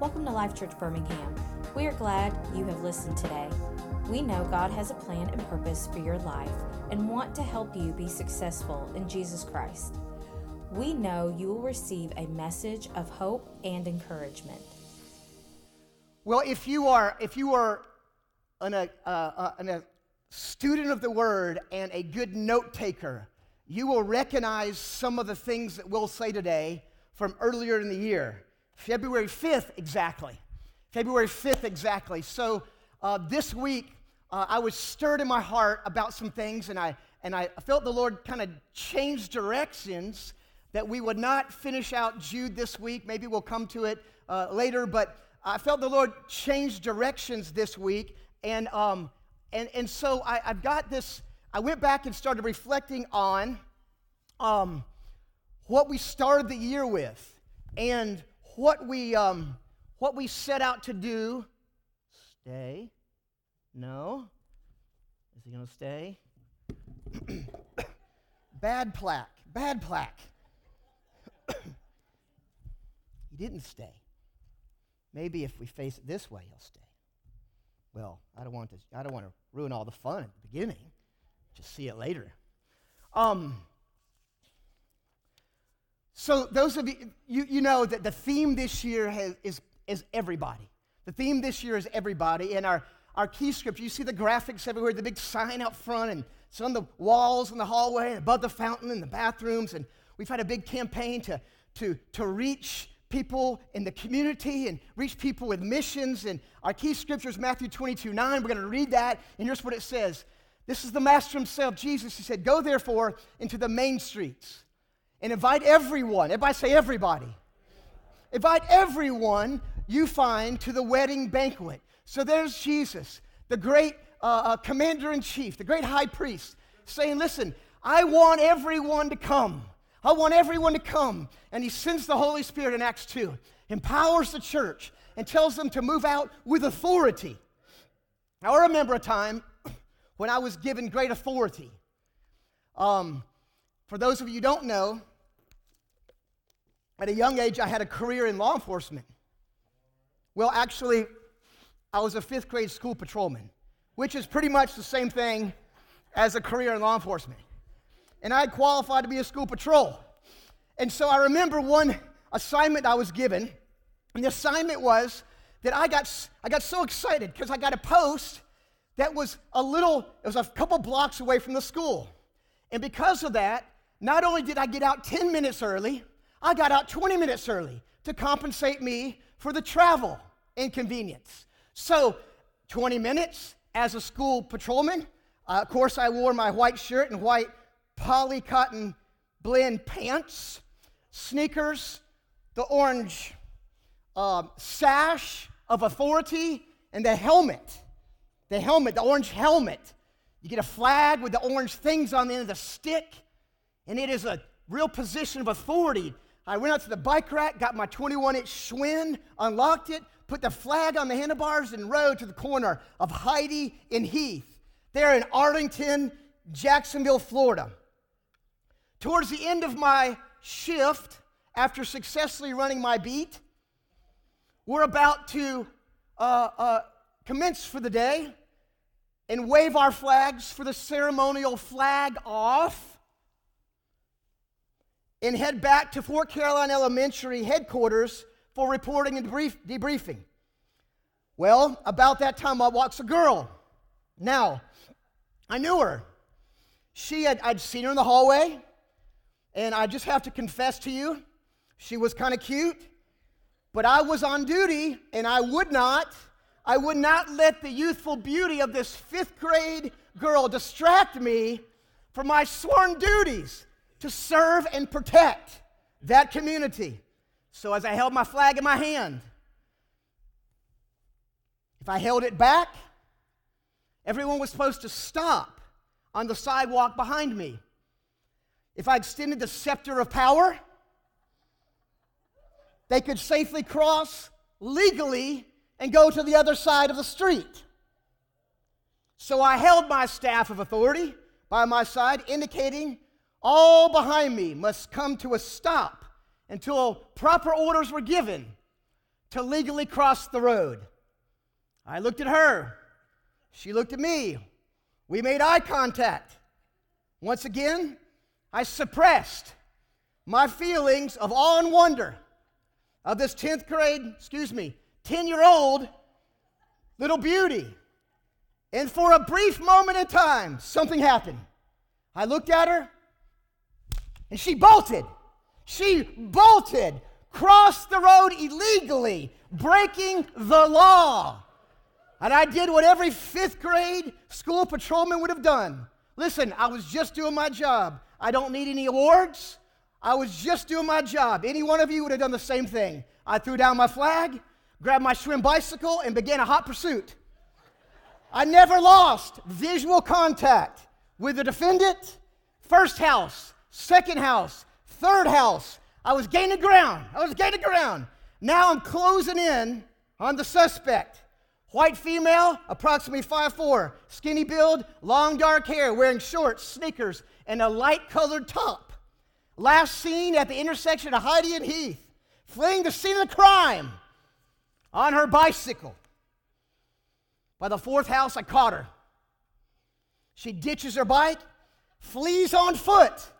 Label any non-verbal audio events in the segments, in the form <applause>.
Welcome to Life Church Birmingham. We are glad you have listened today. We know God has a plan and purpose for your life and want to help you be successful in Jesus Christ. We know you will receive a message of hope and encouragement. Well, if you are if you are an, uh, uh, an, a student of the Word and a good note taker, you will recognize some of the things that we'll say today from earlier in the year. February 5th, exactly. February 5th, exactly. So uh, this week, uh, I was stirred in my heart about some things, and I, and I felt the Lord kind of change directions that we would not finish out Jude this week. Maybe we'll come to it uh, later, but I felt the Lord change directions this week. And, um, and, and so I, I've got this, I went back and started reflecting on um, what we started the year with and what we, um, what we set out to do. Stay. No. Is he going to stay? <coughs> bad plaque. Bad plaque. <coughs> he didn't stay. Maybe if we face it this way, he'll stay. Well, I don't want to, I don't want to ruin all the fun at the beginning. Just see it later. Um, so, those of you, you, you know that the theme this year has, is, is everybody. The theme this year is everybody. And our, our key scripture, you see the graphics everywhere, the big sign out front, and it's on the walls in the hallway, and above the fountain in the bathrooms. And we've had a big campaign to, to, to reach people in the community and reach people with missions. And our key scripture is Matthew 22 9. We're going to read that, and here's what it says. This is the Master himself, Jesus. He said, Go therefore into the main streets and invite everyone. Everybody say everybody. Invite everyone you find to the wedding banquet. So there's Jesus, the great uh, uh, commander in chief, the great high priest, saying, Listen, I want everyone to come. I want everyone to come. And he sends the Holy Spirit in Acts 2, empowers the church, and tells them to move out with authority. Now, I remember a time when I was given great authority. Um, for those of you who don't know, at a young age, I had a career in law enforcement. Well, actually, I was a fifth grade school patrolman, which is pretty much the same thing as a career in law enforcement. And I qualified to be a school patrol. And so I remember one assignment I was given, and the assignment was that I got, I got so excited because I got a post that was a little, it was a couple blocks away from the school. And because of that, not only did I get out 10 minutes early, I got out 20 minutes early to compensate me for the travel inconvenience. So, 20 minutes as a school patrolman. Uh, of course, I wore my white shirt and white poly cotton blend pants, sneakers, the orange um, sash of authority, and the helmet. The helmet, the orange helmet. You get a flag with the orange things on the end of the stick, and it is a real position of authority I went out to the bike rack, got my 21 inch Schwinn, unlocked it, put the flag on the handlebars, and rode to the corner of Heidi and Heath, there in Arlington, Jacksonville, Florida. Towards the end of my shift, after successfully running my beat, we're about to uh, uh, commence for the day and wave our flags for the ceremonial flag off and head back to Fort Caroline Elementary headquarters for reporting and debrief, debriefing. Well, about that time, I walks a girl. Now, I knew her. She had, I'd seen her in the hallway, and I just have to confess to you, she was kind of cute, but I was on duty, and I would not, I would not let the youthful beauty of this fifth grade girl distract me from my sworn duties to serve and protect that community. So as I held my flag in my hand, if I held it back, everyone was supposed to stop on the sidewalk behind me. If I extended the scepter of power, they could safely cross legally and go to the other side of the street. So I held my staff of authority by my side, indicating all behind me must come to a stop until proper orders were given to legally cross the road. I looked at her. She looked at me. We made eye contact. Once again, I suppressed my feelings of awe and wonder of this 10th grade, excuse me, 10 year old little beauty. And for a brief moment in time, something happened. I looked at her and she bolted. She bolted, crossed the road illegally, breaking the law. And I did what every fifth grade school patrolman would have done. Listen, I was just doing my job. I don't need any awards. I was just doing my job. Any one of you would have done the same thing. I threw down my flag, grabbed my Schwinn bicycle, and began a hot pursuit. I never lost visual contact with the defendant. First house, second house, third house. I was gaining ground. I was gaining ground. Now I'm closing in on the suspect. White female, approximately 5'4, skinny build, long dark hair, wearing shorts, sneakers, and a light colored top. Last seen at the intersection of Heidi and Heath, fleeing the scene of the crime on her bicycle. By the fourth house, I caught her. She ditches her bike, flees on foot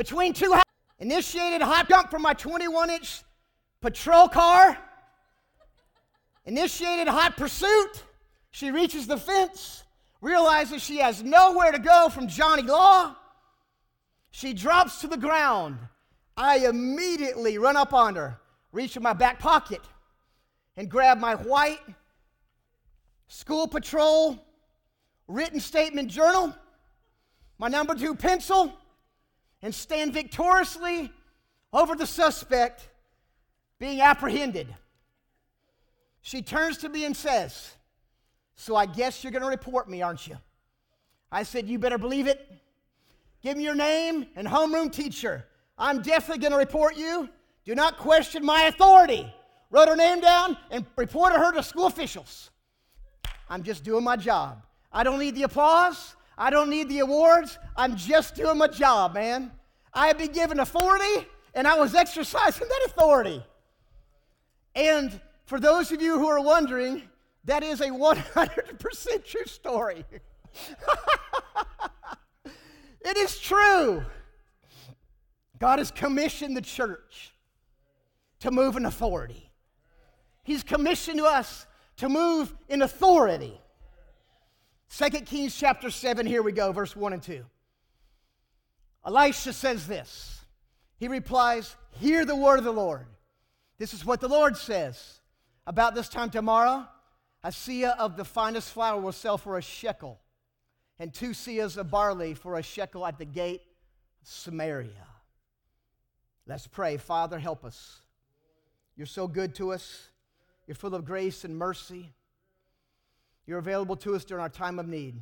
between two houses, initiated hot jump from my 21 inch patrol car, initiated hot pursuit. She reaches the fence, realizes she has nowhere to go from Johnny Law. She drops to the ground. I immediately run up on her, reach in my back pocket, and grab my white school patrol written statement journal, my number two pencil, and stand victoriously over the suspect being apprehended. She turns to me and says, So I guess you're going to report me, aren't you? I said, You better believe it. Give me your name and homeroom teacher. I'm definitely going to report you. Do not question my authority. Wrote her name down and reported her to school officials. I'm just doing my job. I don't need the applause. I don't need the awards. I'm just doing my job, man. I have been given authority and I was exercising that authority. And for those of you who are wondering, that is a 100% true story. <laughs> It is true. God has commissioned the church to move in authority. He's commissioned us to move in authority. 2 Kings chapter 7, here we go, verse 1 and 2. Elisha says this. He replies, Hear the word of the Lord. This is what the Lord says. About this time tomorrow, a seah of the finest flour will sell for a shekel and two seahs of barley for a shekel at the gate of Samaria. Let's pray. Father, help us. You're so good to us. You're full of grace and mercy. You're available to us during our time of need.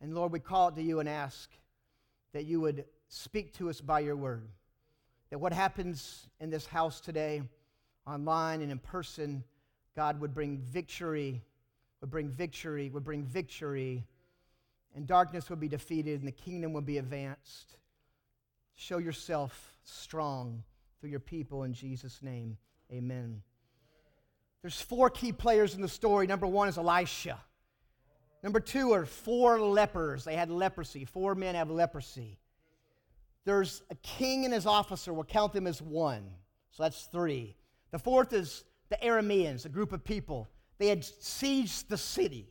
And Lord, we call it to you and ask that you would speak to us by your word. That what happens in this house today, online and in person, God would bring victory, would bring victory, would bring victory and darkness would be defeated and the kingdom would be advanced. Show yourself strong through your people in Jesus' name. Amen. There's four key players in the story. Number one is Elisha. Number two are four lepers. They had leprosy. Four men have leprosy. There's a king and his officer. We'll count them as one. So that's three. The fourth is the Arameans, a group of people. They had sieged the city.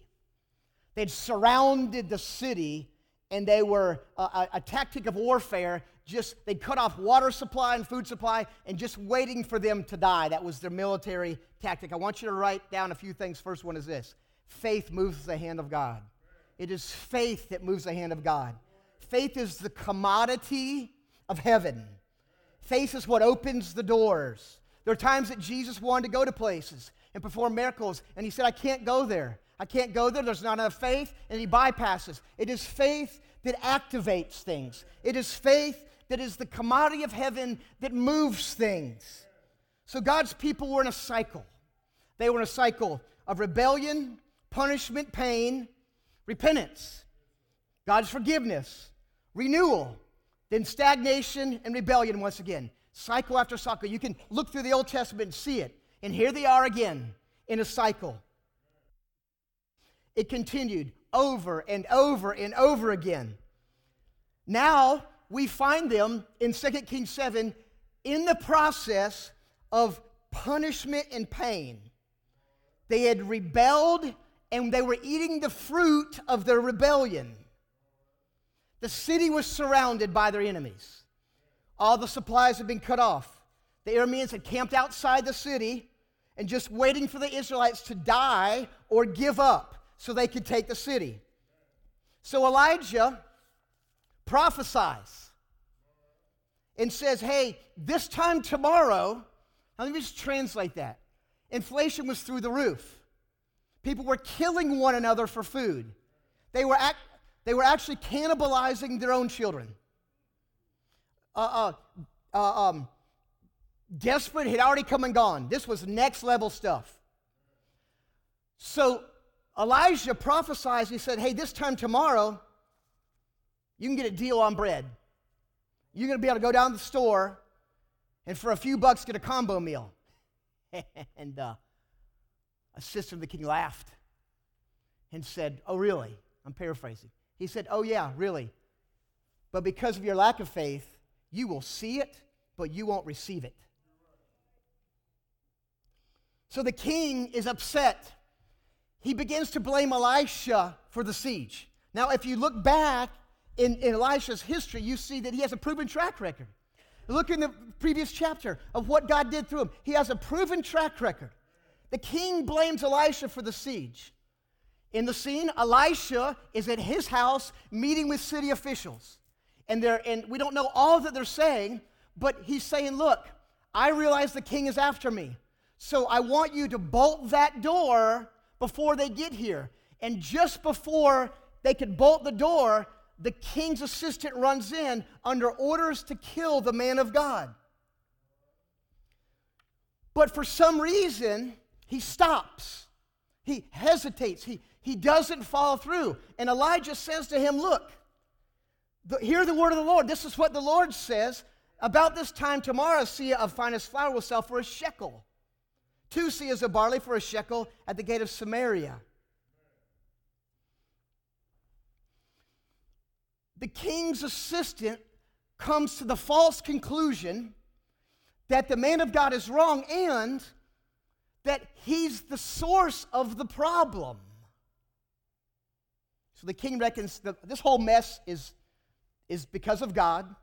they had surrounded the city and they were a, a, a, tactic of warfare. Just they'd cut off water supply and food supply and just waiting for them to die. That was their military tactic. I want you to write down a few things. First one is this faith moves the hand of God. It is faith that moves the hand of God. Faith is the commodity of heaven. Faith is what opens the doors. There are times that Jesus wanted to go to places and perform miracles, and he said, I can't go there. I can't go there. There's not enough faith. And he bypasses. It is faith that activates things, it is faith that is the commodity of heaven that moves things. So God's people were in a cycle. They were in a cycle of rebellion, punishment, pain, repentance, God's forgiveness, renewal, then stagnation and rebellion once again. Cycle after cycle. You can look through the Old Testament and see it. And here they are again in a cycle. It continued over and over and over again. Now we find them in 2 Kings 7 in the process of punishment and pain. They had rebelled and they were eating the fruit of their rebellion. The city was surrounded by their enemies. All the supplies had been cut off. The Arameans had camped outside the city and just waiting for the Israelites to die or give up so they could take the city. So Elijah prophesies and says, Hey, this time tomorrow, let me just translate that. Inflation was through the roof. People were killing one another for food. They were, act, they were actually cannibalizing their own children. Uh, uh, uh, um, desperate had already come and gone. This was next level stuff. So Elijah prophesied, he said, Hey, this time tomorrow, you can get a deal on bread. You're going to be able to go down to the store and for a few bucks get a combo meal. <laughs> and uh, sister of the king laughed and said, Oh, really? I'm paraphrasing. He said, Oh, yeah, really. But because of your lack of faith, you will see it, but you won't receive it. So the king is upset. He begins to blame Elisha for the siege. Now, if you look back in, in Elisha's history, you see that he has a proven track record. Look in the previous chapter of what God did through him. He has a proven track record. The king blames Elisha for the siege. In the scene, Elisha is at his house meeting with city officials. And, they're, and we don't know all that they're saying, but he's saying, Look, I realize the king is after me. So I want you to bolt that door before they get here. And just before they could bolt the door, the king's assistant runs in under orders to kill the man of God. But for some reason, he stops. He hesitates. He, he doesn't follow through. And Elijah says to him, Look, the, hear the word of the Lord. This is what the Lord says. About this time tomorrow, seah of finest flour will sell for a shekel. Two seahs of barley for a shekel at the gate of Samaria. The king's assistant comes to the false conclusion that the man of God is wrong and that he's the source of the problem. So the king reckons that this whole mess is, is because of God.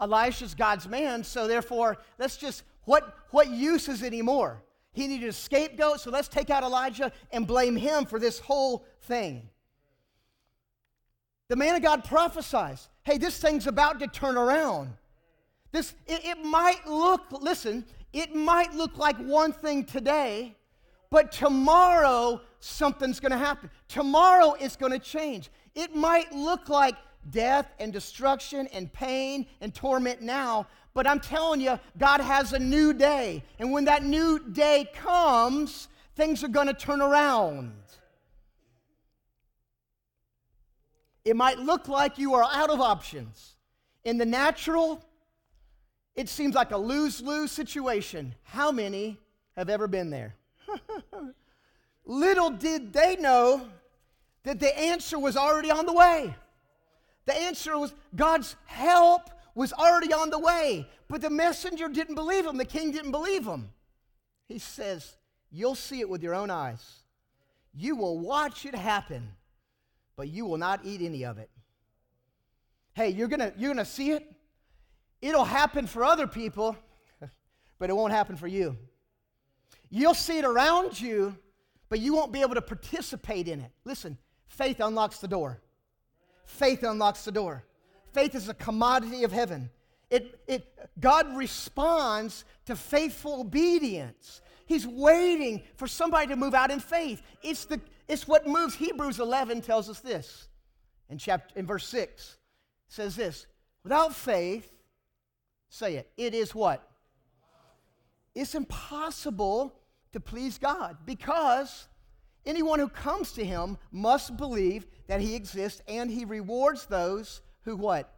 Elisha's God's man, so therefore, let's just, what, what use is anymore? He needed a scapegoat, so let's take out Elijah and blame him for this whole thing. The man of God prophesies hey, this thing's about to turn around. This, it, it might look, listen, it might look like one thing today, but tomorrow something's going to happen. Tomorrow it's going to change. It might look like death and destruction and pain and torment now, but I'm telling you, God has a new day. And when that new day comes, things are going to turn around. It might look like you are out of options. In the natural, it seems like a lose lose situation. How many have ever been there? <laughs> Little did they know that the answer was already on the way. The answer was God's help was already on the way. But the messenger didn't believe him. The king didn't believe him. He says, You'll see it with your own eyes. You will watch it happen, but you will not eat any of it. Hey, you're going to you're going to see it? It'll happen for other people, <laughs> but it won't happen for you. You'll see it around you, but you won't be able to participate in it. Listen, faith unlocks the door. Faith unlocks the door. Faith is a commodity of heaven. It, it, God responds to faithful obedience. He's waiting for somebody to move out in faith. It's, the, it's what moves. Hebrews 11 tells us this. In, chapter, in verse 6, says this Without faith, Say it. It is what? It's impossible to please God because anyone who comes to him must believe that he exists and he rewards those who what?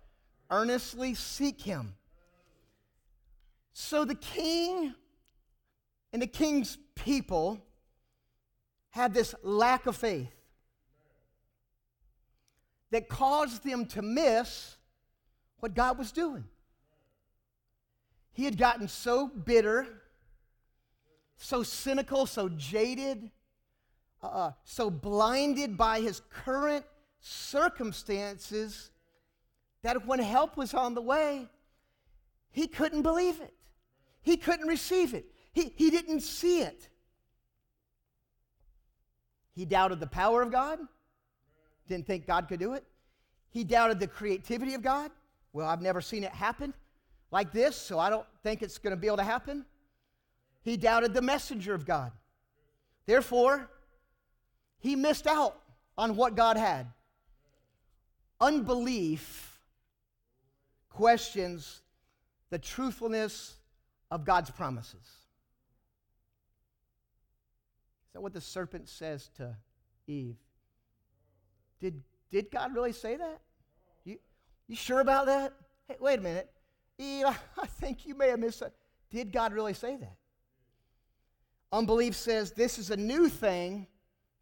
Earnestly seek him. So the king And the king's people had this lack of faith that caused them to miss what God was doing. He had gotten so bitter, so cynical, so jaded, uh, uh so blinded by his current circumstances that when help was on the way, he couldn't believe it. He couldn't receive it. He, he didn't see it. He doubted the power of God, didn't think God could do it. He doubted the creativity of God. Well, I've never seen it happen like this, so I don't think it's going to be able to happen. He doubted the messenger of God. Therefore, he missed out on what God had. Unbelief questions the truthfulness of God's promises. Is that what the serpent says to Eve? Did, did God really say that? You, you sure about that? Hey, wait a minute. Eve, I think you may have missed that. Did God really say that? Unbelief says this is a new thing,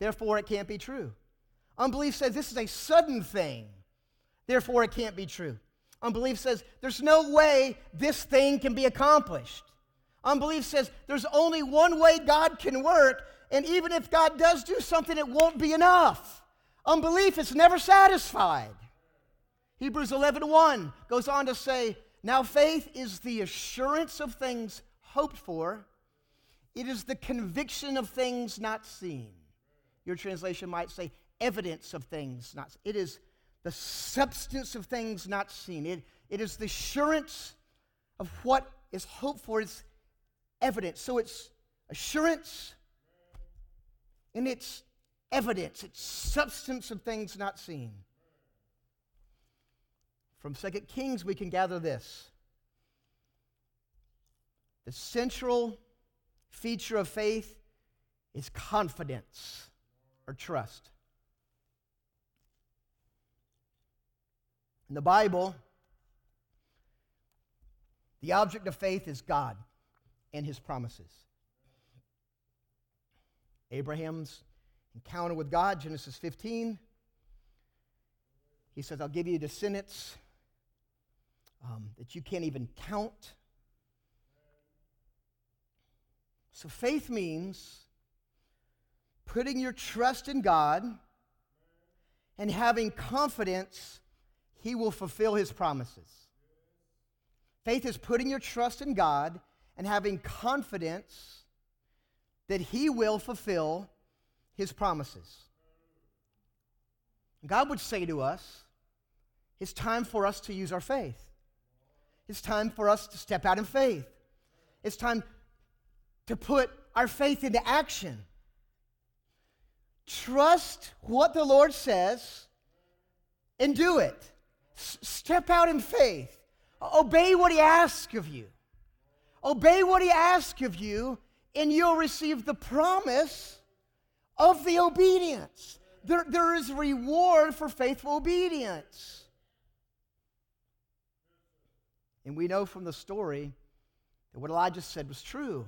therefore it can't be true. Unbelief says this is a sudden thing, therefore it can't be true. Unbelief says there's no way this thing can be accomplished. Unbelief says there's only one way God can work, and even if God does do something, it won't be enough. Unbelief is never satisfied. Hebrews 11:1 goes on to say, "Now faith is the assurance of things hoped for. It is the conviction of things not seen." Your translation might say evidence of things not. It is the substance of things not seen. It, it is the assurance of what is hoped for. It's evidence. So it's assurance and it's evidence. It's substance of things not seen. From Second Kings, we can gather this. The central feature of faith is confidence or trust. In the Bible, the object of faith is God and his promises. Abraham's encounter with God, Genesis 15, he says, I'll give you descendants um, that you can't even count. So faith means putting your trust in God and having confidence he will fulfill his promises. Faith is putting your trust in God and having confidence that he will fulfill his promises. God would say to us, it's time for us to use our faith. It's time for us to step out in faith. It's time to put our faith into action. Trust what the Lord says and do it. S- step out in faith. Obey what He asks of you. Obey what He asks of you, and you'll receive the promise of the obedience. There, there is reward for faithful obedience. And we know from the story that what Elijah said was true.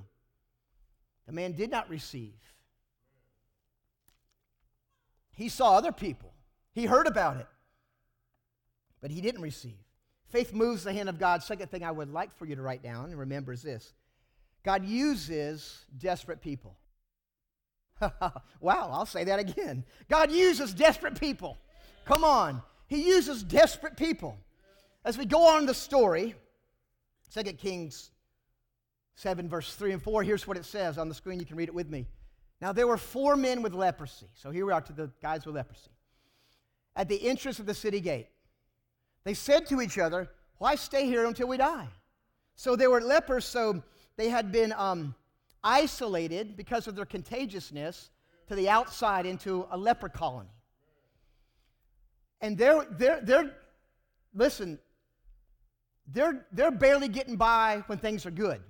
The man did not receive. He saw other people, he heard about it but he didn't receive. Faith moves the hand of God. Second thing I would like for you to write down and remember is this God uses desperate people. <laughs> wow, I'll say that again. God uses desperate people. Come on. He uses desperate people. As we go on the story, 2 Kings 7, verse 3 and 4, here's what it says on the screen. You can read it with me. Now, there were four men with leprosy. So here we are to the guys with leprosy. At the entrance of the city gate. They said to each other, Why stay here until we die? So they were lepers, so they had been um, isolated because of their contagiousness to the outside into a leper colony. And they're, they're, they're listen, they're, they're barely getting by when things are good.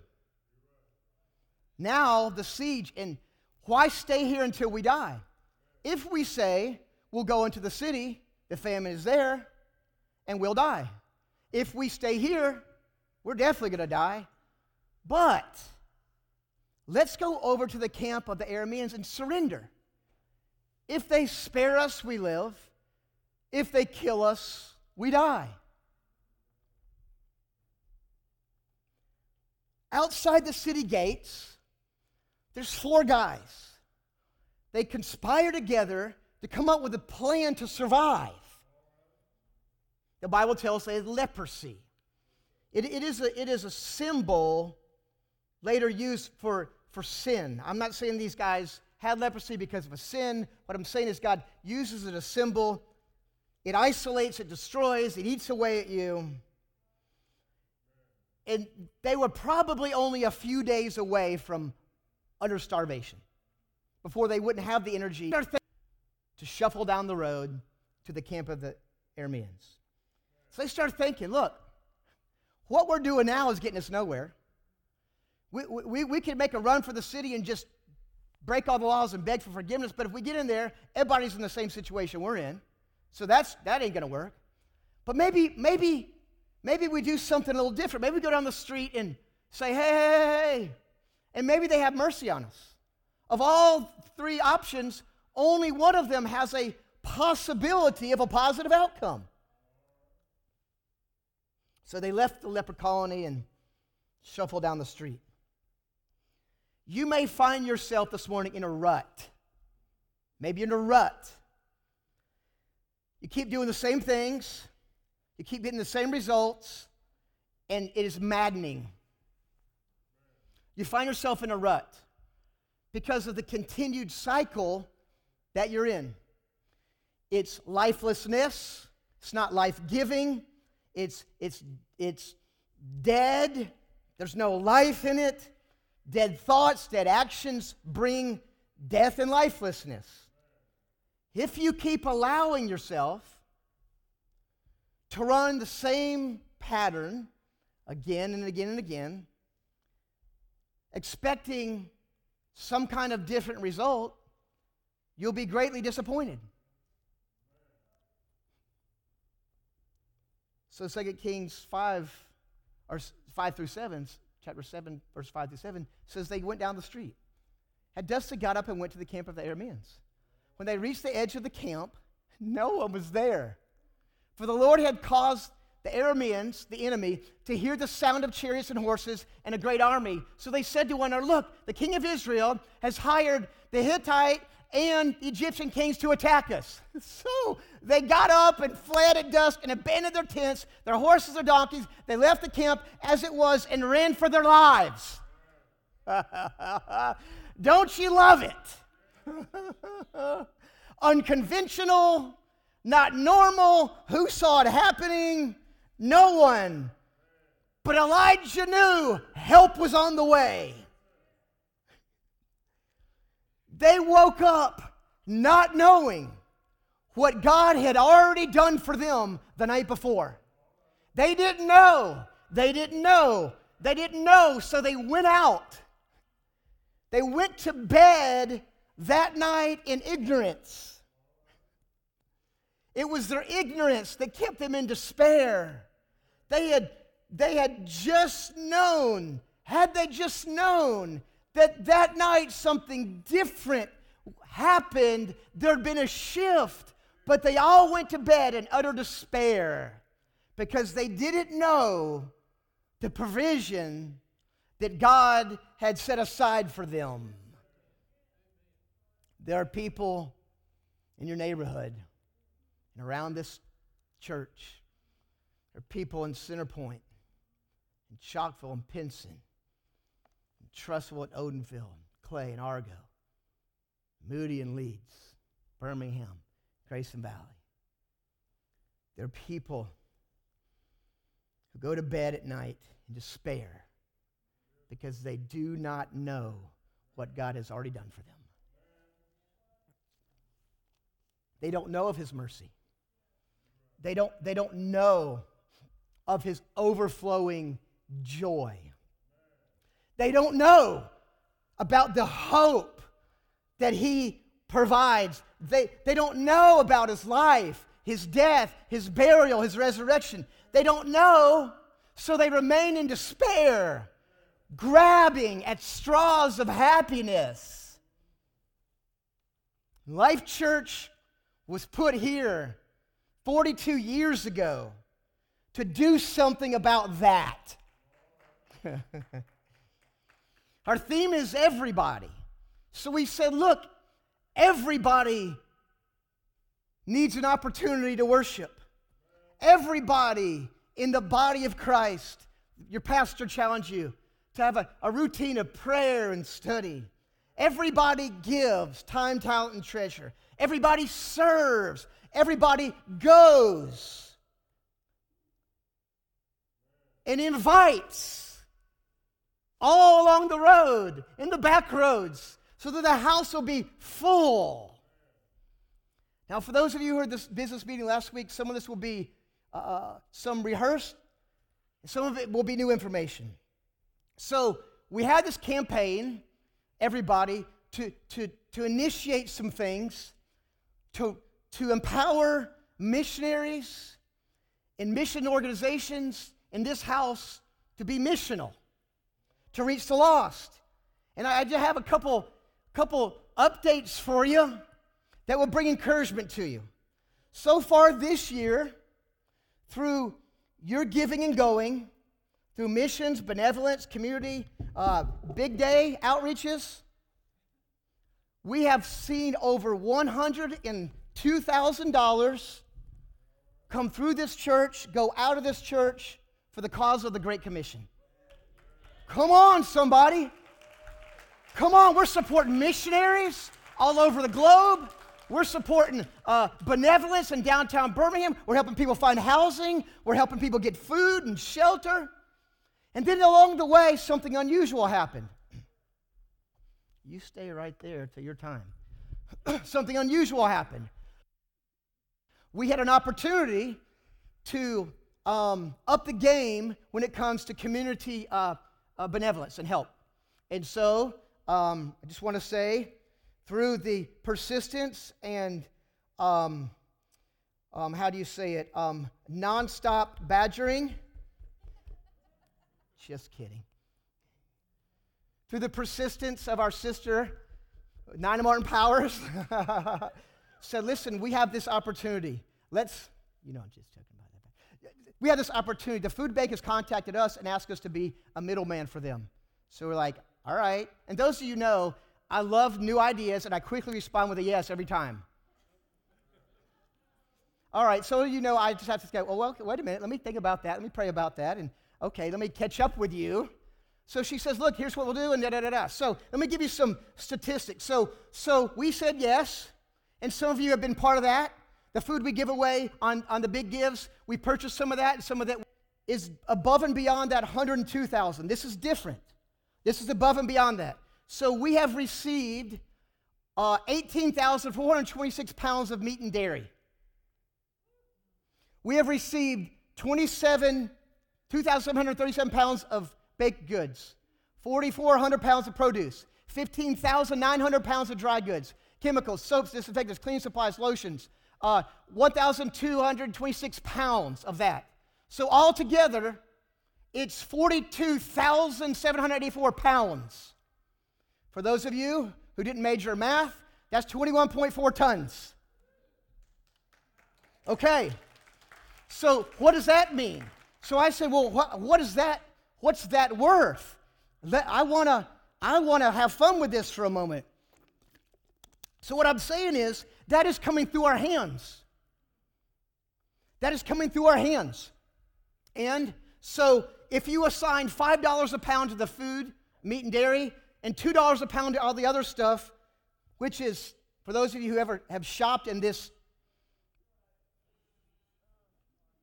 Now, the siege, and why stay here until we die? If we say we'll go into the city, the famine is there, and we'll die. If we stay here, we're definitely going to die. But let's go over to the camp of the Arameans and surrender. If they spare us, we live. If they kill us, we die. Outside the city gates, there's four guys. They conspire together to come up with a plan to survive. The Bible tells us leprosy. It, it, is a, it is a symbol later used for, for sin. I'm not saying these guys had leprosy because of a sin. What I'm saying is God uses it as a symbol. It isolates, it destroys, it eats away at you. And they were probably only a few days away from utter starvation before they wouldn't have the energy to shuffle down the road to the camp of the Arameans. So they start thinking, look, what we're doing now is getting us nowhere. We, we, we can make a run for the city and just break all the laws and beg for forgiveness, but if we get in there, everybody's in the same situation we're in. So that's, that ain't going to work. But maybe, maybe, maybe we do something a little different. Maybe we go down the street and say, hey, hey, hey, and maybe they have mercy on us. Of all three options, only one of them has a possibility of a positive outcome. So they left the leper colony and shuffled down the street. You may find yourself this morning in a rut. Maybe in a rut. You keep doing the same things, you keep getting the same results, and it is maddening. You find yourself in a rut because of the continued cycle that you're in. It's lifelessness, it's not life giving, it's, it's, it's dead, there's no life in it. Dead thoughts, dead actions bring death and lifelessness. If you keep allowing yourself to run the same pattern again and again and again, expecting some kind of different result, you'll be greatly disappointed. So 2 Kings 5 or 5 through 7, chapter 7, verse 5 through 7, says they went down the street. They got up and went to the camp of the Arameans. When they reached the edge of the camp, no one was there. For the Lord had caused the Arameans, the enemy, to hear the sound of chariots and horses and a great army. So they said to one another, Look, the king of Israel has hired the Hittite and the Egyptian kings to attack us. <laughs> So they got up and fled at dusk and abandoned their tents, their horses, their donkeys. They left the camp as it was and ran for their lives. <laughs> Don't you love it? <laughs> Unconventional, not normal. Who saw it happening? No one. But Elijah knew help was on the way. They woke up not knowing what God had already done for them the night before. They didn't know. They didn't know. They didn't know, so they went out. They went to bed that night in ignorance. It was their ignorance that kept them in despair. They had, they had just known, had they just known that that night something different happened, there'd been a shift, but they all went to bed in utter despair because they didn't know the provision that God had set aside for them. There are people in your neighborhood and around this church. There are people in Centerpoint, in Chalkville, and Pinson, Trussville at Odenville, Clay and Argo, Moody and Leeds, Birmingham, Grayson Valley. There are people who go to bed at night in despair because they do not know what God has already done for them. They don't know of His mercy. They don't, they don't know of his overflowing joy. They don't know about the hope that he provides. They, they don't know about his life, his death, his burial, his resurrection. They don't know, so they remain in despair. grabbing at straws of happiness. Life Church was put here 42 years ago to do something about that. <laughs> Our theme is everybody. So we said, look, everybody needs an opportunity to worship. Everybody in the body of Christ, your pastor challenged you to have a, a routine of prayer and study. Everybody gives time, talent, and treasure. Everybody serves. Everybody goes and invites all along the road, in the back roads, so that the house will be full. Now, for those of you who heard this business meeting last week, some of this will be uh, some rehearsed, some of it will be new information. So, we had this campaign, everybody, to, to, to initiate some things, to, to empower missionaries and mission organizations in this house to be missional, to reach the lost. And I just have a couple, couple updates for you that will bring encouragement to you. So far this year, through your giving and going, through missions, benevolence, community, uh, big day outreaches, we have seen over $102,000 come through this church, go out of this church for the cause of the Great Commission. Come on, somebody. Come on, we're supporting missionaries all over the globe. We're supporting uh, benevolence in downtown Birmingham. We're helping people find housing. We're helping people get food and shelter. And then along the way, something unusual happened. <clears throat> You stay right there till your time. <clears throat> something unusual happened. We had an opportunity to um, up the game when it comes to community uh, uh, benevolence and help. And so um, I just want to say through the persistence and um, um, how do you say it? Um, nonstop badgering. Just kidding. Through the persistence of our sister, Nina Martin Powers, <laughs> said, listen, we have this opportunity. Let's, you know, I'm just joking. We had this opportunity. The food bank has contacted us and asked us to be a middleman for them. So we're like, all right. And those of you know, I love new ideas and I quickly respond with a yes every time. All right, so you know, I just have to go, oh, well, wait a minute, let me think about that, let me pray about that, and okay, let me catch up with you. So she says, look, here's what we'll do, and da da da da. So let me give you some statistics. So, so we said yes, and some of you have been part of that. The food we give away on, on the big gives, we purchased some of that, and some of that is above and beyond that 102,000. This is different. This is above and beyond that. So we have received uh, 18,426 pounds of meat and dairy. We have received 27, 2,737 pounds of baked goods, 4,400 pounds of produce, 15,900 pounds of dry goods, chemicals, soaps, disinfectants, cleaning supplies, lotions, uh, 1,226 pounds of that. So altogether, it's 42,784 pounds. For those of you who didn't major in math, that's 21.4 tons. Okay, so what does that mean? So I said, well, what, what is that? What's that worth? I wanna, I wanna have fun with this for a moment. So what I'm saying is that is coming through our hands. That is coming through our hands. And so if you assign $5 a pound to the food, meat and dairy, and $2 a pound to all the other stuff, which is, for those of you who ever have shopped in this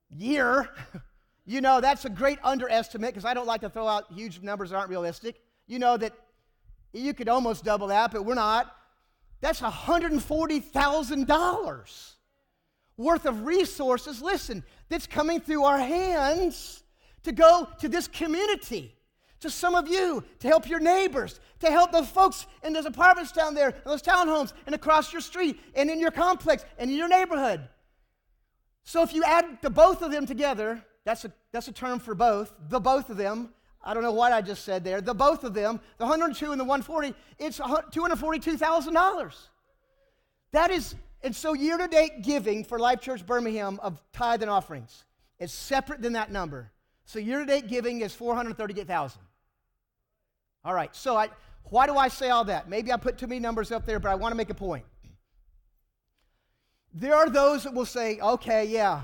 year, <laughs> you know that's a great underestimate because I don't like to throw out huge numbers that aren't realistic. You know that you could almost double that, but we're not. That's $140,000 worth of resources, listen, that's coming through our hands to go to this community to some of you, to help your neighbors, to help the folks in those apartments down there, those townhomes, and across your street, and in your complex, and in your neighborhood. So if you add the both of them together, that's a, that's a term for both, the both of them, I don't know what I just said there. The both of them, the 102 and the 140, it's $242,000. That is, and so year to date giving for Life Church Birmingham of tithe and offerings is separate than that number. So year to date giving is 438,000. All right, so I, why do I say all that? Maybe I put too many numbers up there, but I want to make a point. There are those that will say, okay, yeah,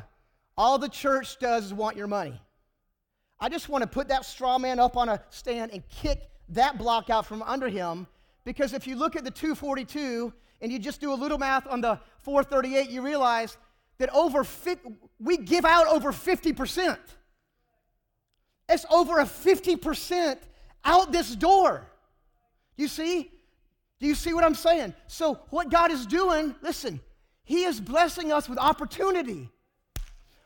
all the church does is want your money. I just want to put that straw man up on a stand and kick that block out from under him because if you look at the 242 and you just do a little math on the 438, you realize that over fi- we give out over 50%. It's over a 50% out this door. You see? Do you see what I'm saying? So, what God is doing, listen, He is blessing us with opportunity.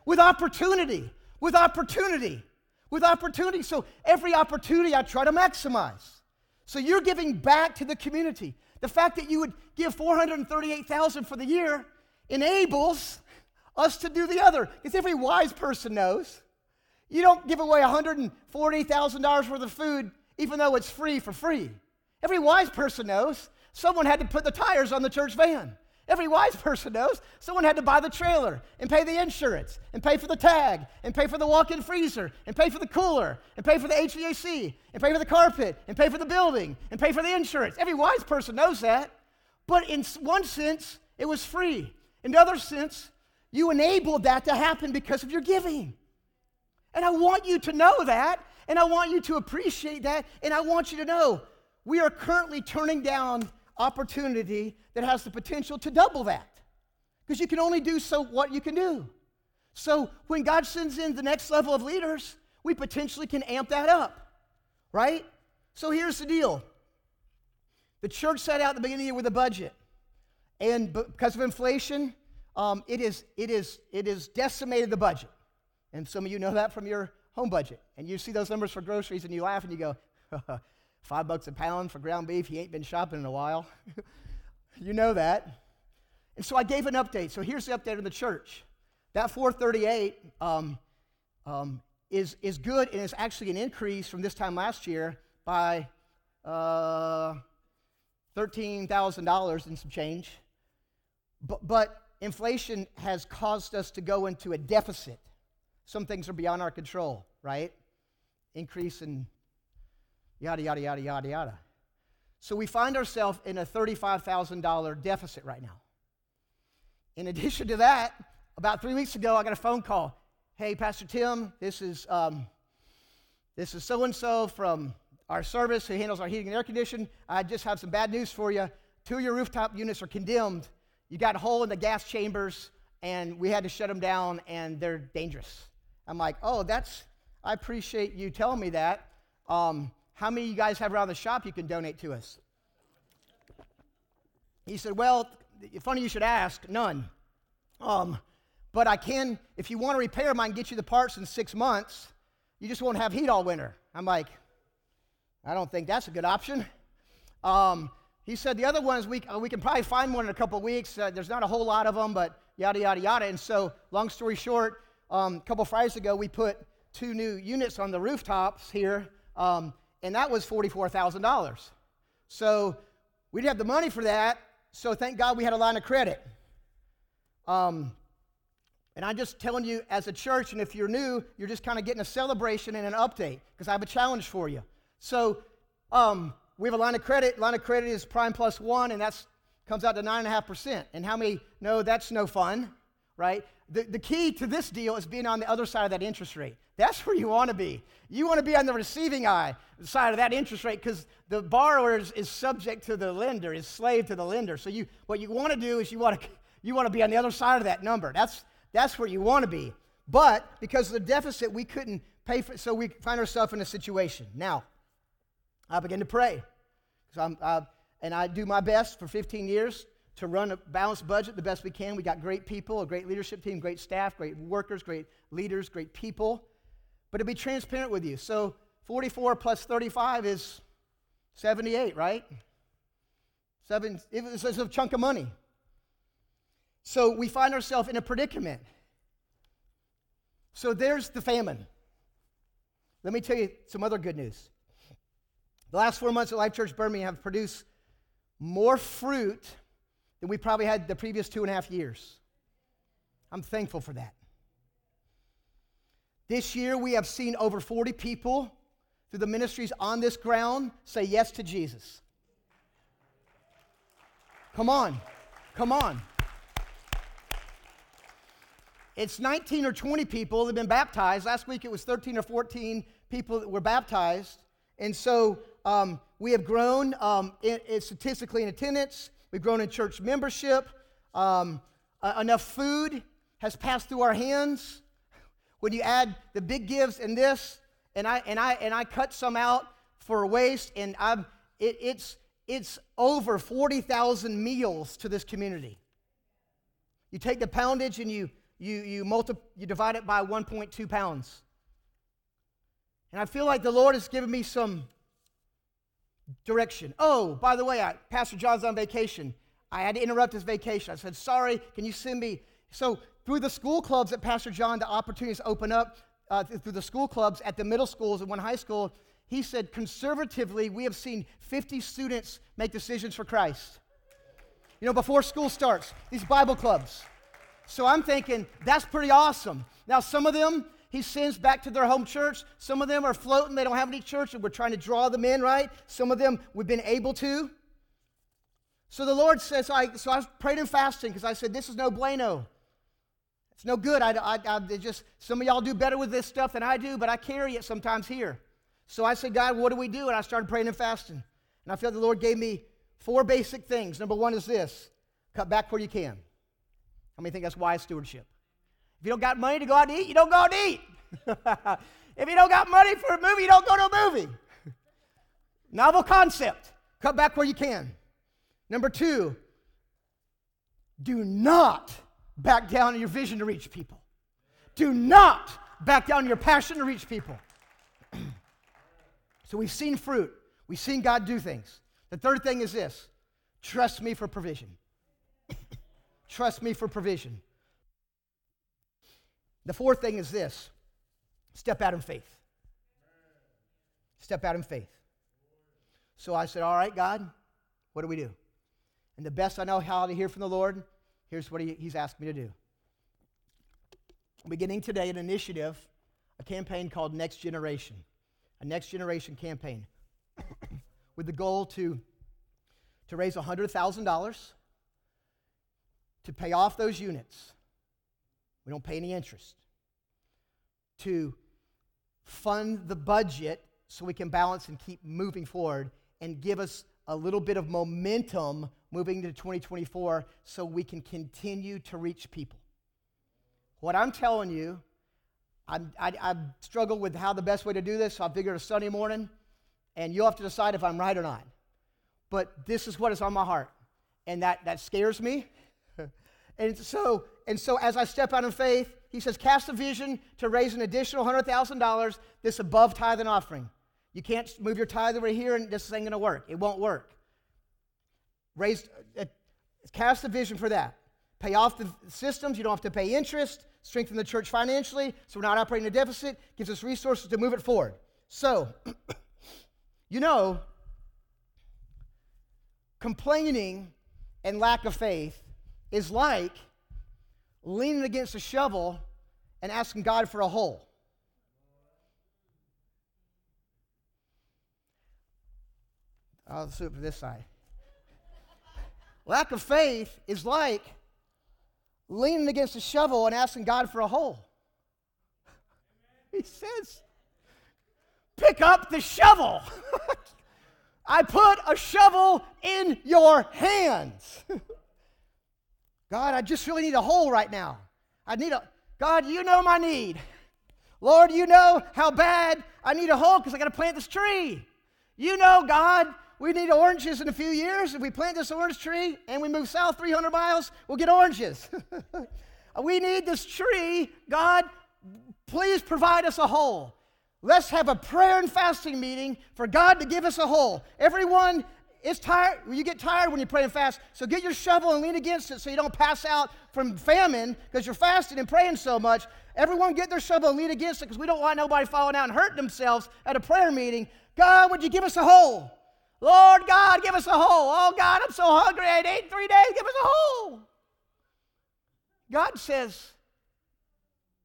With opportunity. With opportunity with opportunity. So every opportunity I try to maximize. So you're giving back to the community. The fact that you would give 438,000 for the year enables us to do the other. Because every wise person knows you don't give away $140,000 worth of food even though it's free for free. Every wise person knows someone had to put the tires on the church van. Every wise person knows someone had to buy the trailer and pay the insurance and pay for the tag and pay for the walk in freezer and pay for the cooler and pay for the HVAC and pay for the carpet and pay for the building and pay for the insurance. Every wise person knows that. But in one sense, it was free. In the other sense, you enabled that to happen because of your giving. And I want you to know that, and I want you to appreciate that, and I want you to know we are currently turning down opportunity that has the potential to double that. Because you can only do so what you can do. So when God sends in the next level of leaders, we potentially can amp that up, right? So here's the deal the church set out at the beginning of the year with a budget. And because of inflation, um, it, is, it, is, it is decimated the budget. And some of you know that from your home budget. And you see those numbers for groceries and you laugh and you go, <laughs> Five bucks a pound for ground beef. He ain't been shopping in a while. <laughs> you know that. And so I gave an update. So here's the update of the church. That 438 um, um, is, is good and is actually an increase from this time last year by uh, $13,000 and some change. But, but inflation has caused us to go into a deficit. Some things are beyond our control, right? Increase in yada, yada, yada, yada, yada. So we find ourselves in a $35,000 deficit right now. In addition to that, about three weeks ago, I got a phone call. Hey, Pastor Tim, this is um, this is so and so from our service who handles our heating and air conditioning. I just have some bad news for you. Two of your rooftop units are condemned. You got a hole in the gas chambers, and we had to shut them down, and they're dangerous. I'm like, oh, that's. I appreciate you telling me that. Um, how many of you guys have around the shop you can donate to us? He said, Well, funny you should ask, none. Um, but I can, if you want to repair them, I can get you the parts in six months. You just won't have heat all winter. I'm like, I don't think that's a good option. Um, he said the other ones we, uh, we can probably find one in a couple weeks. Uh, there's not a whole lot of them, but yada, yada, yada. And so, long story short, um, a couple Fridays ago, we put two new units on the rooftops here. Um, and that was $44,000. So we didn't have the money for that, so thank God we had a line of credit. Um, and I'm just telling you, as a church, and if you're new, you're just kind of getting a celebration and an update because I have a challenge for you. So um, we have a line of credit. Line of credit is prime plus one, and that comes out to nine and a half percent. And how many know that's no fun, right? The, the key to this deal is being on the other side of that interest rate. That's where you want to be. You want to be on the receiving eye side of that interest rate because the borrower is, is, subject to the lender, is slave to the lender. So you, what you want to do is you want to, you want to be on the other side of that number. That's, that's where you want to be. But because of the deficit, we couldn't pay for so we find ourselves in a situation. Now, I begin to pray. So I'm, uh, and I do my best for 15 years to run a balanced budget the best we can. We got great people, a great leadership team, great staff, great workers, great leaders, great people. But to be transparent with you, so 44 plus 35 is 78, right? Seven, it's a chunk of money. So we find ourselves in a predicament. So there's the famine. Let me tell you some other good news. The last four months at Life Church Birmingham have produced more fruit than we probably had the previous two and a half years. I'm thankful for that. This year, we have seen over 40 people through the ministries on this ground say yes to Jesus. Come on, come on. It's 19 or 20 people that have been baptized. Last week it was 13 or 14 people that were baptized. And so um, we have grown um, in, in statistically in attendance, we've grown in church membership. Um, uh, enough food has passed through our hands. When you add the big gives and this, and I and I and I cut some out for waste, and I'm it, it's it's over 40,000 meals to this community. You take the poundage and you you you multi, you divide it by 1.2 pounds. And I feel like the Lord has given me some direction. Oh, by the way, I, Pastor John's on vacation. I had to interrupt his vacation. I said, sorry, can you send me? So, through the school clubs at Pastor John, the opportunities open up uh, through the school clubs at the middle schools and one high school. He said, conservatively, we have seen 50 students make decisions for Christ. You know, before school starts, these Bible clubs. So I'm thinking, that's pretty awesome. Now, some of them, he sends back to their home church. Some of them are floating, they don't have any church, and we're trying to draw them in, right? Some of them we've been able to. So the Lord says, I, so I praying and fasting because I said, this is no bueno. It's no good. I, I, I just, some of y'all do better with this stuff than I do, but I carry it sometimes here. So I said, God, what do we do? And I started praying and fasting. And I felt the Lord gave me four basic things. Number one is this cut back where you can. How many think that's wise stewardship? If you don't got money to go out to eat, you don't go out to eat. <laughs> if you don't got money for a movie, you don't go to a movie. <laughs> Novel concept. Cut back where you can. Number two, do not back down your vision to reach people. Do not back down your passion to reach people. <clears throat> so we've seen fruit, we've seen God do things. The third thing is this trust me for provision. <coughs> trust me for provision. The fourth thing is this step out in faith. Step out in faith. So I said, All right, God, what do we do? And the best I know how to hear from the Lord, here's what he, He's asked me to do. Beginning today, an initiative, a campaign called Next Generation, a next generation campaign <coughs> with the goal to, to raise $100,000 to pay off those units. We don't pay any interest to fund the budget so we can balance and keep moving forward and give us a little bit of momentum moving into 2024 so we can continue to reach people. What I'm telling you, I'm, I, I struggle with how the best way to do this, so I figured a Sunday morning, and you'll have to decide if I'm right or not. But this is what is on my heart, and that, that scares me. <laughs> and so, and so as I step out in faith, he says, cast a vision to raise an additional $100,000 this above tithe and offering. You can't move your tithe over here and this ain't going to work. It won't work. Raise, uh, cast a vision for that. Pay off the systems. You don't have to pay interest. Strengthen the church financially so we're not operating a deficit. Gives us resources to move it forward. So, <coughs> you know, complaining and lack of faith is like leaning against a shovel and asking God for a hole. I'll do it this side. Lack of faith is like leaning against a shovel and asking God for a hole. He says, pick up the shovel. <laughs> I put a shovel in your hands. <laughs> God, I just really need a hole right now. I need a, God, you know my need. Lord, you know how bad I need a hole because I got to plant this tree. You know, God, we need oranges in a few years. If we plant this orange tree and we move south 300 miles, we'll get oranges. <laughs> we need this tree. God, please provide us a hole. Let's have a prayer and fasting meeting for God to give us a hole. Everyone it's tired. You get tired when you pray and fast. So get your shovel and lean against it so you don't pass out from famine because you're fasting and praying so much. Everyone get their shovel and lean against it because we don't want nobody falling out and hurting themselves at a prayer meeting. God, would you give us a hole? Lord God, give us a hole. Oh God, I'm so hungry. I ate three days. Give us a hole. God says,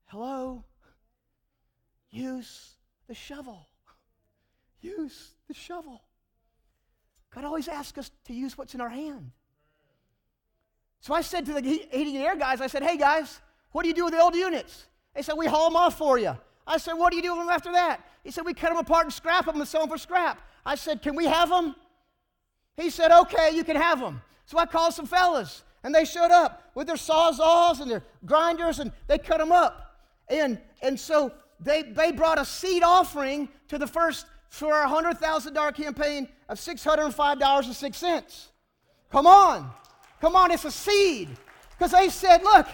hello, use the shovel. Use the shovel. God always asks us to use what's in our hand. So I said to the heating and air guys, I said, hey guys, what do you do with the old units? They said, we haul them off for you. I said, what do you do with them after that? He said, we cut them apart and scrap them and sell them for scrap. I said, can we have them? He said, okay, you can have them. So I called some fellas, and they showed up with their sawzalls and their grinders, and they cut them up. And, and so they, they brought a seed offering to the first for our $100,000 campaign of $605.06. Come on. Come on, it's a seed. Because they said, look,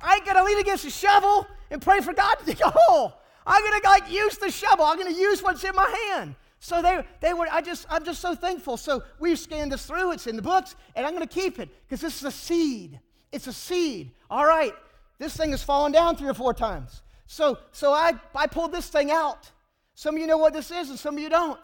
I ain't going to lean against a shovel and pray for God to dig a hole. I'm going to like use the shovel. I'm going to use what's in my hand. So they, they were, I just, I'm just so thankful. So we've scanned this through. It's in the books, and I'm going to keep it because this is a seed. It's a seed. All right, this thing has fallen down three or four times. So, so I, I pulled this thing out. Some of you know what this is, and some of you don't.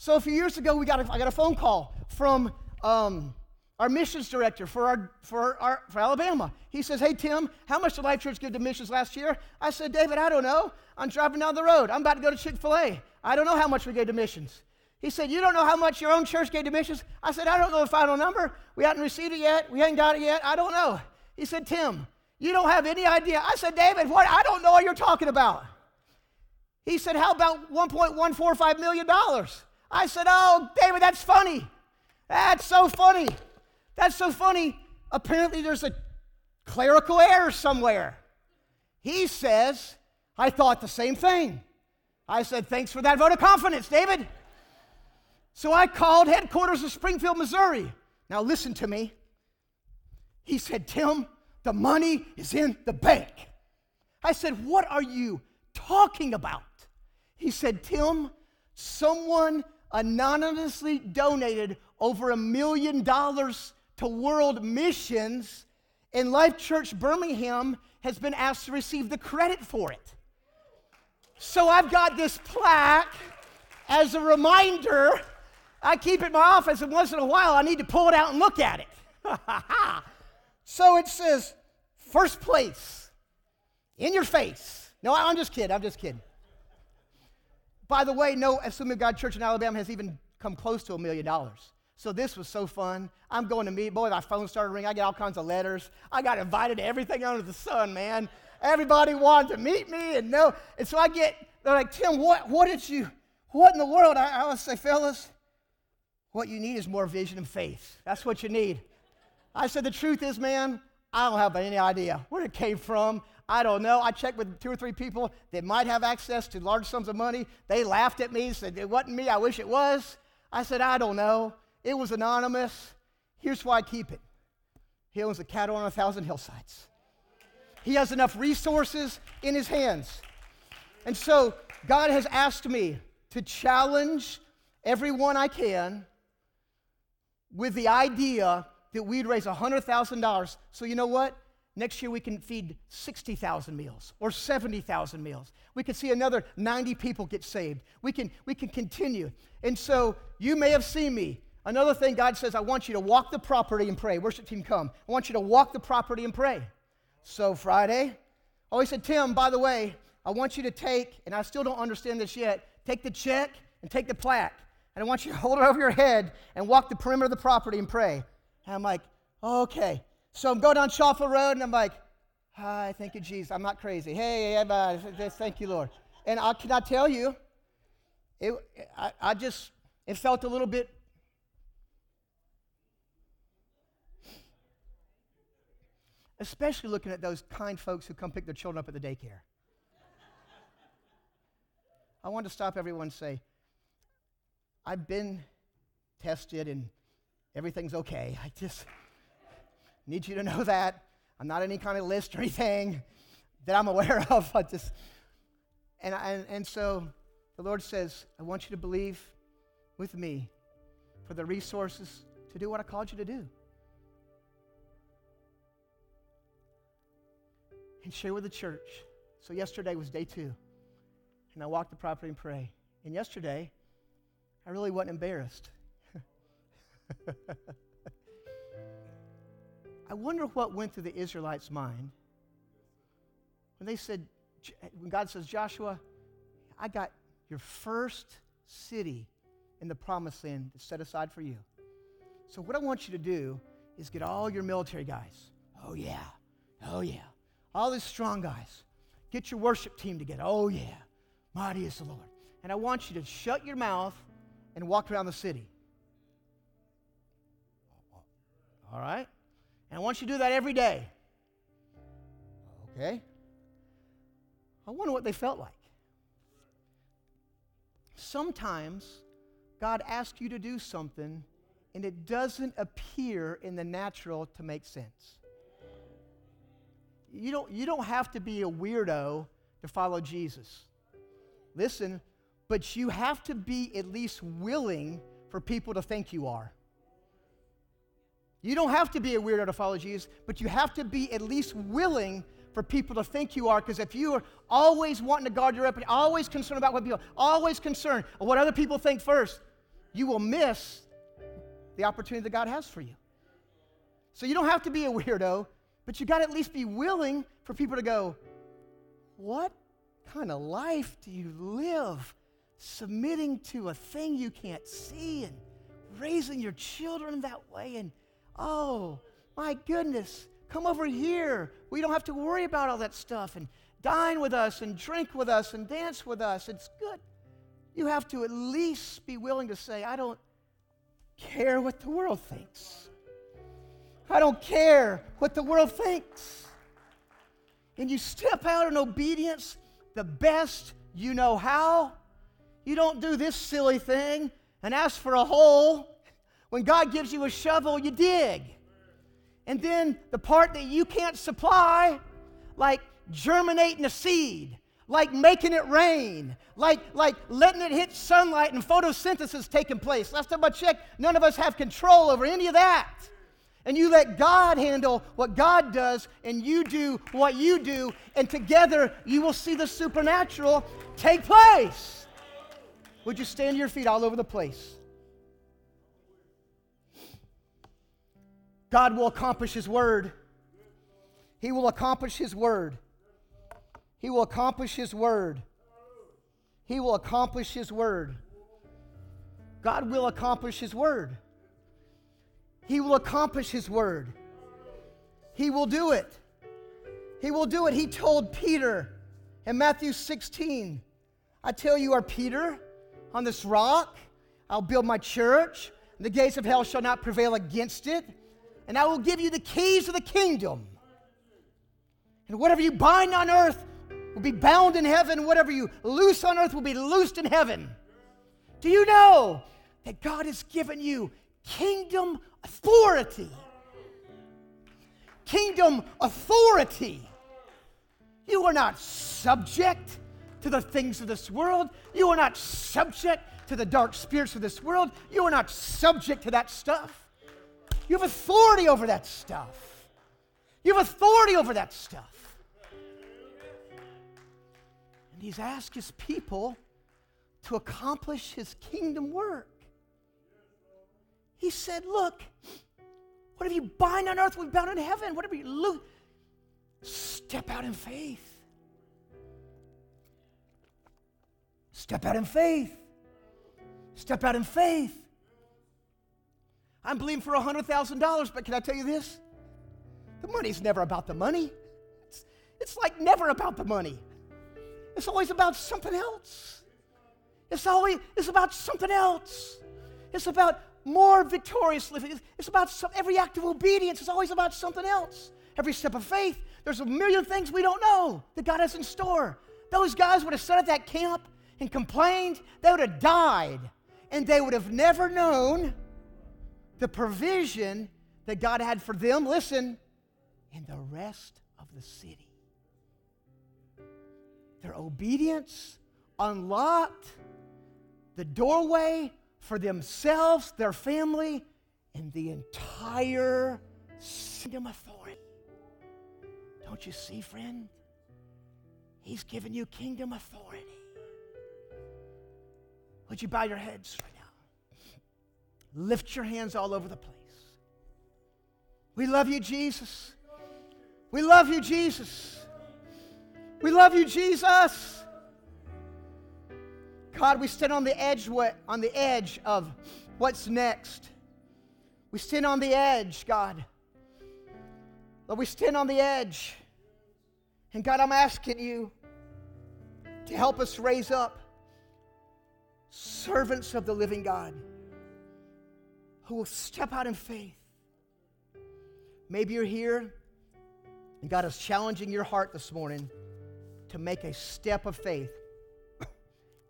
So a few years ago, we got a, I got a phone call from um, our missions director for, our, for, our, for Alabama. He says, Hey, Tim, how much did Life Church give to missions last year? I said, David, I don't know. I'm driving down the road. I'm about to go to Chick fil A. I don't know how much we gave to missions. He said, You don't know how much your own church gave to missions? I said, I don't know the final number. We haven't received it yet. We haven't got it yet. I don't know. He said, Tim, you don't have any idea. I said, David, what? I don't know what you're talking about. He said, How about $1.145 million? I said, Oh, David, that's funny. That's so funny. That's so funny. Apparently, there's a clerical error somewhere. He says, I thought the same thing. I said, Thanks for that vote of confidence, David. So I called headquarters of Springfield, Missouri. Now, listen to me. He said, Tim, the money is in the bank. I said, What are you talking about? He said, Tim, someone anonymously donated over a million dollars to world missions, and Life Church Birmingham has been asked to receive the credit for it. So I've got this plaque as a reminder. I keep it in my office, and once in a while I need to pull it out and look at it. <laughs> so it says, first place, in your face. No, I'm just kidding. I'm just kidding. By the way, no Assembly of God Church in Alabama has even come close to a million dollars. So this was so fun. I'm going to meet. Boy, my phone started ringing. I get all kinds of letters. I got invited to everything under the sun, man. Everybody wanted to meet me and no. And so I get, they're like, Tim, what, what did you, what in the world? I, I would say, fellas, what you need is more vision and faith. That's what you need. I said, the truth is, man, I don't have any idea where it came from. I don't know. I checked with two or three people that might have access to large sums of money. They laughed at me, said, it wasn't me. I wish it was. I said, I don't know. It was anonymous. Here's why I keep it He owns a cattle on a thousand hillsides. He has enough resources in his hands. And so God has asked me to challenge everyone I can with the idea that we'd raise $100,000. So, you know what? Next year we can feed 60,000 meals or 70,000 meals. We can see another 90 people get saved. We can, we can continue. And so you may have seen me Another thing, God says, I want you to walk the property and pray. Worship team, come. I want you to walk the property and pray. So, Friday, oh, he said, Tim, by the way, I want you to take, and I still don't understand this yet, take the check and take the plaque. And I want you to <laughs> hold it over your head and walk the perimeter of the property and pray. And I'm like, okay. So I'm going down Chapel Road, and I'm like, hi, thank you, Jesus. I'm not crazy. Hey, thank you, Lord. And I cannot tell you, it, I, I just, it felt a little bit especially looking at those kind folks who come pick their children up at the daycare. I want to stop everyone and say, I've been tested and everything's okay. I just need you to know that. I'm not any kind of list or anything that I'm aware <laughs> of. I just, and, and, and so the Lord says, I want you to believe with me for the resources to do what I called you to do. And share with the church. So, yesterday was day two. And I walked the property and pray. And yesterday, I really wasn't embarrassed. <laughs> I wonder what went through the Israelites' mind when they said, when God says, Joshua, I got your first city in the promised land set aside for you. So, what I want you to do is get all your military guys. Oh, yeah. Oh, yeah. All these strong guys. Get your worship team together. Oh, yeah. Mighty is the Lord. And I want you to shut your mouth and walk around the city. All right? And I want you to do that every day. Okay? I wonder what they felt like. Sometimes God asks you to do something and it doesn't appear in the natural to make sense. You don't, you don't have to be a weirdo to follow Jesus. Listen, but you have to be at least willing for people to think you are. You don't have to be a weirdo to follow Jesus, but you have to be at least willing for people to think you are. Because if you are always wanting to guard your reputation, always concerned about what people, always concerned what other people think first, you will miss the opportunity that God has for you. So you don't have to be a weirdo, but you got to at least be willing for people to go, What kind of life do you live? Submitting to a thing you can't see and raising your children that way and Oh, my goodness, come over here. We don't have to worry about all that stuff and dine with us and drink with us and dance with us. It's good. You have to at least be willing to say, I don't care what the world thinks. I don't care what the world thinks. And you step out in obedience the best you know how. You don't do this silly thing and ask for a hole when God gives you a shovel, you dig. And then the part that you can't supply, like germinating a seed, like making it rain, like, like letting it hit sunlight and photosynthesis taking place. Last time I checked, none of us have control over any of that. And you let God handle what God does, and you do what you do, and together you will see the supernatural take place. Would you stand to your feet all over the place? God will accomplish His word. He will accomplish His word. He will accomplish His word. He will accomplish His word. God will accomplish His word. He will accomplish His word. He will do it. He will do it. He told Peter in Matthew 16, I tell you, are Peter, on this rock, I'll build my church. The gates of hell shall not prevail against it and I will give you the keys of the kingdom. And whatever you bind on earth will be bound in heaven, whatever you loose on earth will be loosed in heaven. Do you know that God has given you kingdom authority? Kingdom authority. You are not subject to the things of this world. You are not subject to the dark spirits of this world. You are not subject to that stuff. You have authority over that stuff. You have authority over that stuff. And he's asked his people to accomplish his kingdom work. He said, Look, whatever you bind on earth will be bound in heaven. Whatever you loose, step out in faith. Step out in faith. Step out in faith. I'm believing for $100,000, but can I tell you this? The money's never about the money. It's, it's like never about the money. It's always about something else. It's always it's about something else. It's about more victorious living. It's about some, every act of obedience is always about something else. Every step of faith, there's a million things we don't know that God has in store. Those guys would have sat at that camp and complained, they would have died, and they would have never known the provision that God had for them, listen, in the rest of the city. Their obedience unlocked the doorway for themselves, their family, and the entire kingdom authority. Don't you see, friend? He's given you kingdom authority. Would you bow your heads right now? Lift your hands all over the place. We love you, Jesus. We love you, Jesus. We love you, Jesus. God, we stand on the edge what on the edge of what's next. We stand on the edge, God. Lord, we stand on the edge. And God, I'm asking you to help us raise up servants of the living God who will step out in faith. Maybe you're here and God is challenging your heart this morning to make a step of faith.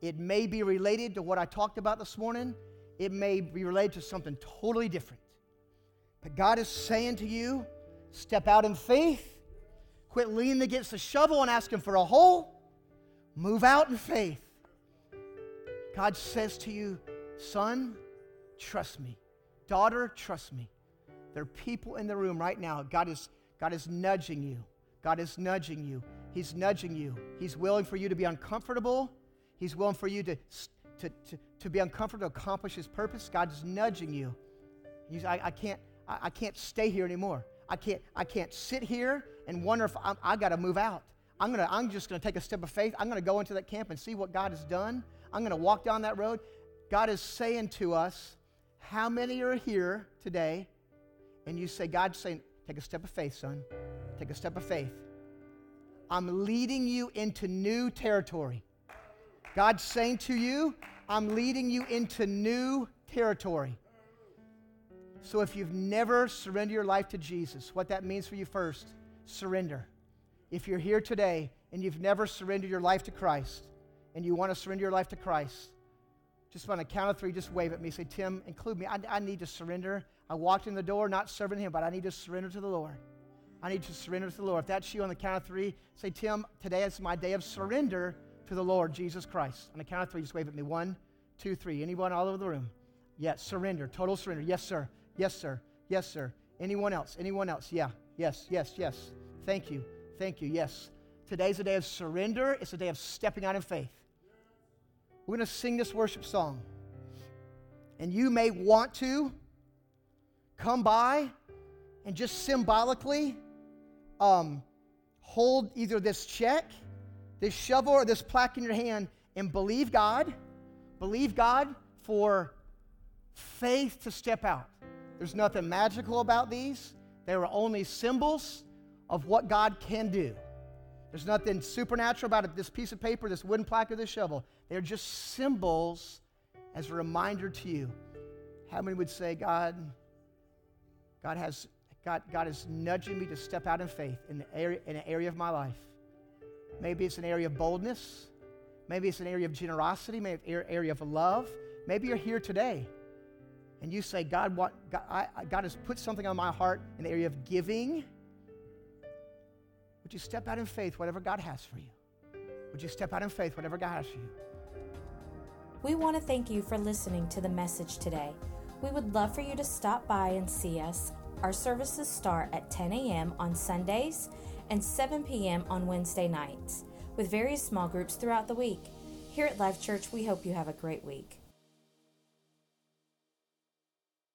It may be related to what I talked about this morning, it may be related to something totally different. But God is saying to you, step out in faith, quit leaning against the shovel and asking for a hole, move out in faith. God says to you, son, trust me. Daughter, trust me. There are people in the room right now. God is, God is nudging you. God is nudging you. He's nudging you. He's willing for you to be uncomfortable. He's willing for you to, to, to, to be uncomfortable to accomplish His purpose. God is nudging you. Say, I, I, can't, I, I, can't stay here anymore. I can't, I can't sit here and wonder if I'm, I got to move out. I'm, gonna, I'm just going to take a step of faith. I'm going to go into that camp and see what God has done. I'm going to walk down that road. God is saying to us, how many are here today and you say, God's saying, take a step of faith, son. Take a step of faith. I'm leading you into new territory. God's saying to you, I'm leading you into new territory. So if you've never surrendered your life to Jesus, what that means for you first, surrender. If you're here today and you've never surrendered your life to Christ and you want to surrender your life to Christ, just on a count of three, just wave at me. Say, Tim, include me. I, I need to surrender. I walked in the door not serving Him, but I need to surrender to the Lord. I need to surrender to the Lord. If that's you on the count of three, say, Tim, today is my day of surrender to the Lord Jesus Christ. On the count of three, just wave at me. One, two, three. Anyone all over the room? Yes, surrender, total surrender. Yes, sir. Yes, sir. Yes, sir. Anyone else? Anyone else? Yeah. Yes, yes, yes. Thank you. Thank you. Yes. Today's a day of surrender. It's a day of stepping out in faith. We're going to sing this worship song. And you may want to come by and just symbolically um, hold either this check, this shovel, or this plaque in your hand and believe God. Believe God for faith to step out. There's nothing magical about these, they are only symbols of what God can do. There's nothing supernatural about it. This piece of paper, this wooden plaque, or this shovel. They're just symbols as a reminder to you. How many would say, God, God has God, God is nudging me to step out in faith in, the area, in an area of my life. Maybe it's an area of boldness. Maybe it's an area of generosity. Maybe it's an area of love. Maybe you're here today and you say, God, what, God, I, God has put something on my heart in the area of giving. Would you step out in faith, whatever God has for you? Would you step out in faith, whatever God has for you? We want to thank you for listening to the message today. We would love for you to stop by and see us. Our services start at 10 a.m. on Sundays and 7 p.m. on Wednesday nights, with various small groups throughout the week. Here at Life Church, we hope you have a great week.